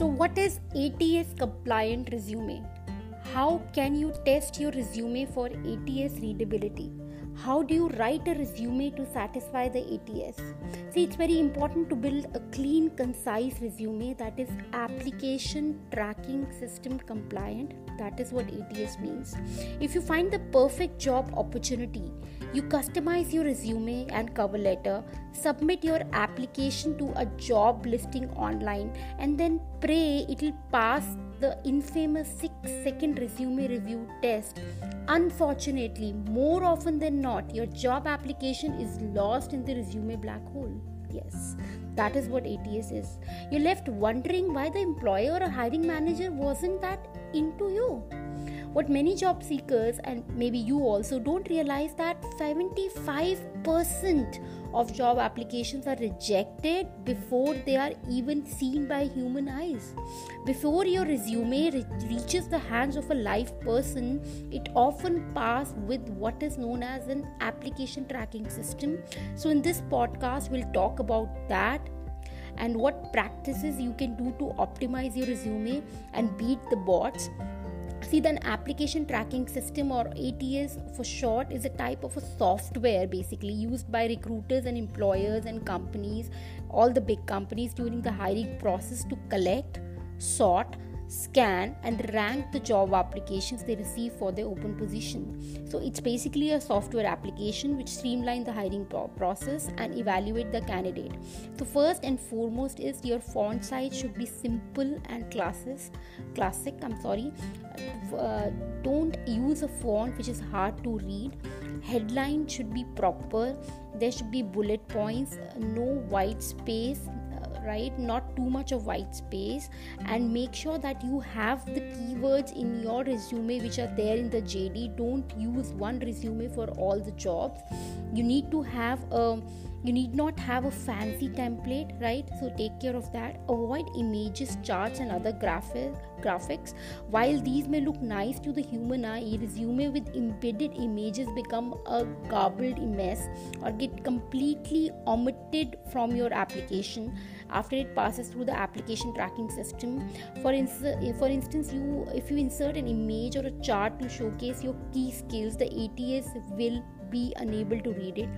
So, what is ATS compliant resume? How can you test your resume for ATS readability? How do you write a resume to satisfy the ATS? See, it's very important to build a clean, concise resume that is application tracking system compliant. That is what ATS means. If you find the perfect job opportunity, you customize your resume and cover letter, submit your application to a job listing online, and then pray it will pass the infamous 6 second resume review test. Unfortunately, more often than not, your job application is lost in the resume black hole. Yes, that is what ATS is. You're left wondering why the employer or hiring manager wasn't that into you what many job seekers and maybe you also don't realize that 75% of job applications are rejected before they are even seen by human eyes. Before your resume re- reaches the hands of a live person it often passes with what is known as an application tracking system. So in this podcast we'll talk about that and what practices you can do to optimize your resume and beat the bots See, the application tracking system or ATS for short is a type of a software basically used by recruiters and employers and companies, all the big companies during the hiring process to collect, sort, scan and rank the job applications they receive for their open position. So it's basically a software application which streamline the hiring process and evaluate the candidate. So first and foremost is your font size should be simple and classes classic i'm sorry. Uh, don't use a font which is hard to read. Headline should be proper. There should be bullet points no white space right not too much of white space and make sure that you have the keywords in your resume which are there in the jd don't use one resume for all the jobs. You need to have a you need not have a fancy template right? So take care of that. Avoid images charts and other graphic, graphics. While these may look nice to the human eye resume with embedded images become a garbled mess or get completely omitted from your application after it passes through the application tracking system for, ins- eh, for instance you if you insert an image or a chart to showcase your key skills the ats will be unable to read it.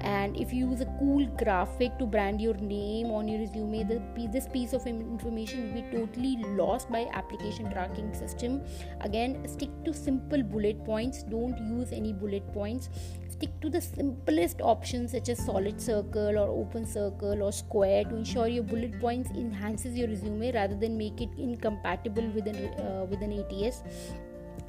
And if you use a cool graphic to brand your name on your resume this piece of information will be totally lost by application tracking system. Again stick to simple bullet points. Don't use any bullet points. Stick to the simplest options such as solid circle or open circle or square to ensure your bullet points enhances your resume rather than make it incompatible with an uh, with an ats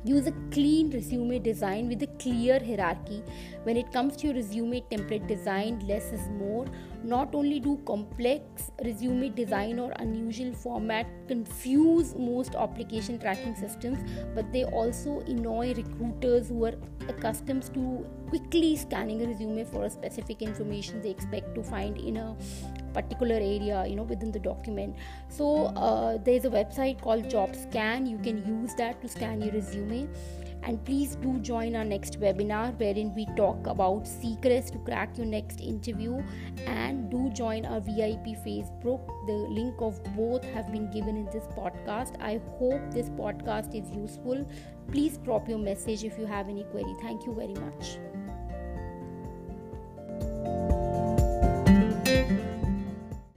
Use a clean resume design with a clear hierarchy. When it comes to your resume template design, less is more. Not only do complex resume design or unusual format confuse most application tracking systems, but they also annoy recruiters who are accustomed to quickly scanning a resume for a specific information they expect to find in a particular area you know within the document. So uh, there's a website called jobscan. You can use that to scan your resume. And please do join our next webinar wherein we talk about secrets to crack your next interview. And do join our vip facebook. The link of both have been given in this podcast. I hope this podcast is useful. Please drop your message if you have any query. Thank you very much